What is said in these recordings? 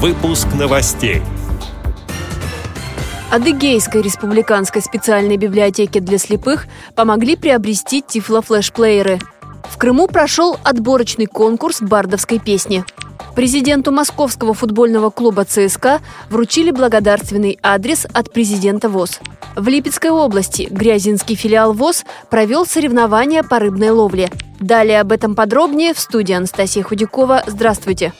Выпуск новостей. Адыгейской республиканской специальной библиотеке для слепых помогли приобрести тифлофлешплееры. В Крыму прошел отборочный конкурс бардовской песни. Президенту московского футбольного клуба ЦСКА вручили благодарственный адрес от президента ВОЗ. В Липецкой области Грязинский филиал ВОЗ провел соревнования по рыбной ловле. Далее об этом подробнее в студии Анастасия Худякова. Здравствуйте!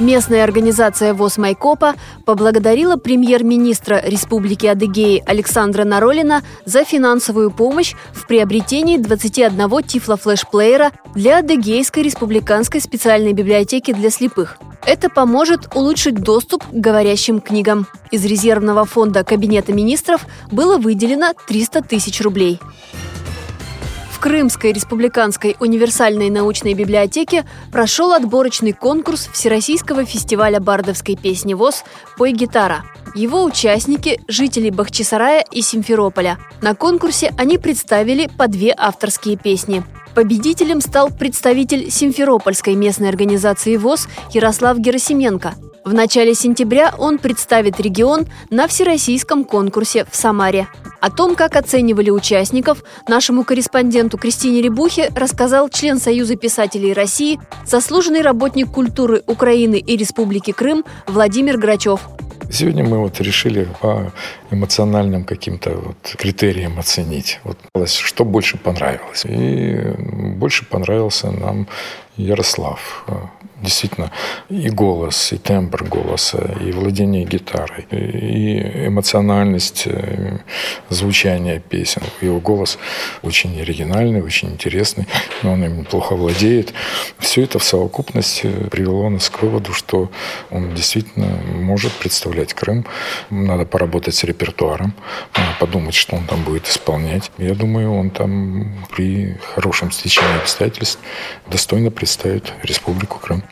Местная организация ВОЗ Майкопа поблагодарила премьер-министра Республики Адыгеи Александра Наролина за финансовую помощь в приобретении 21 тифлофлешплеера для Адыгейской республиканской специальной библиотеки для слепых. Это поможет улучшить доступ к говорящим книгам. Из резервного фонда Кабинета министров было выделено 300 тысяч рублей. В Крымской республиканской универсальной научной библиотеке прошел отборочный конкурс Всероссийского фестиваля бардовской песни ВОЗ «Пой гитара». Его участники – жители Бахчисарая и Симферополя. На конкурсе они представили по две авторские песни. Победителем стал представитель Симферопольской местной организации ВОЗ Ярослав Герасименко. В начале сентября он представит регион на всероссийском конкурсе в Самаре. О том, как оценивали участников, нашему корреспонденту Кристине Рябухе рассказал член Союза писателей России, заслуженный работник культуры Украины и Республики Крым Владимир Грачев. Сегодня мы вот решили по эмоциональным каким-то вот критериям оценить, вот, что больше понравилось. И больше понравился нам Ярослав действительно и голос, и тембр голоса, и владение гитарой, и эмоциональность э, звучания песен. Его голос очень оригинальный, очень интересный, но он им плохо владеет. Все это в совокупности привело нас к выводу, что он действительно может представлять Крым. Надо поработать с репертуаром, подумать, что он там будет исполнять. Я думаю, он там при хорошем стечении обстоятельств достойно представит Республику Крым.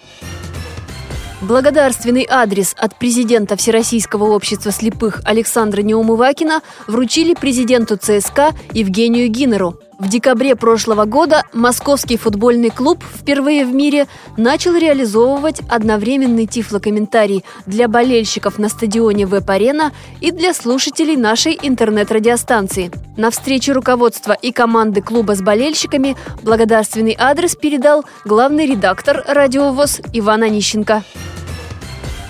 Благодарственный адрес от президента Всероссийского общества слепых Александра Неумывакина вручили президенту ЦСКА Евгению Гинеру. В декабре прошлого года московский футбольный клуб впервые в мире начал реализовывать одновременный тифлокомментарий для болельщиков на стадионе Веб-Арена и для слушателей нашей интернет-радиостанции. На встрече руководства и команды клуба с болельщиками благодарственный адрес передал главный редактор радиовоз Иван Онищенко.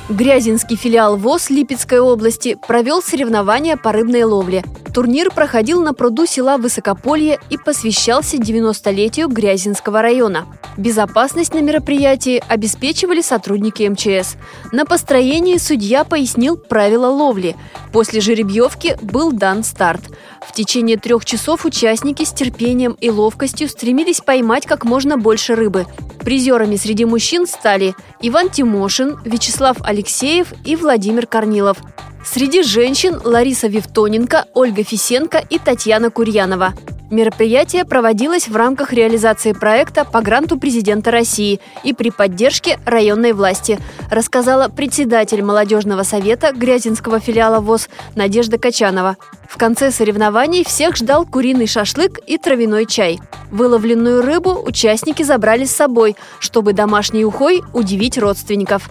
Грязинский филиал ВОЗ Липецкой области провел соревнования по рыбной ловле. Турнир проходил на пруду села Высокополье и посвящался 90-летию Грязинского района. Безопасность на мероприятии обеспечивали сотрудники МЧС. На построении судья пояснил правила ловли. После жеребьевки был дан старт. В течение трех часов участники с терпением и ловкостью стремились поймать как можно больше рыбы. Призерами среди мужчин стали Иван Тимошин, Вячеслав Алексеев и Владимир Корнилов. Среди женщин Лариса Вивтоненко, Ольга Фисенко и Татьяна Курьянова. Мероприятие проводилось в рамках реализации проекта по гранту президента России и при поддержке районной власти, рассказала председатель молодежного совета Грязинского филиала ВОЗ Надежда Качанова. В конце соревнований всех ждал куриный шашлык и травяной чай. Выловленную рыбу участники забрали с собой, чтобы домашней ухой удивить родственников.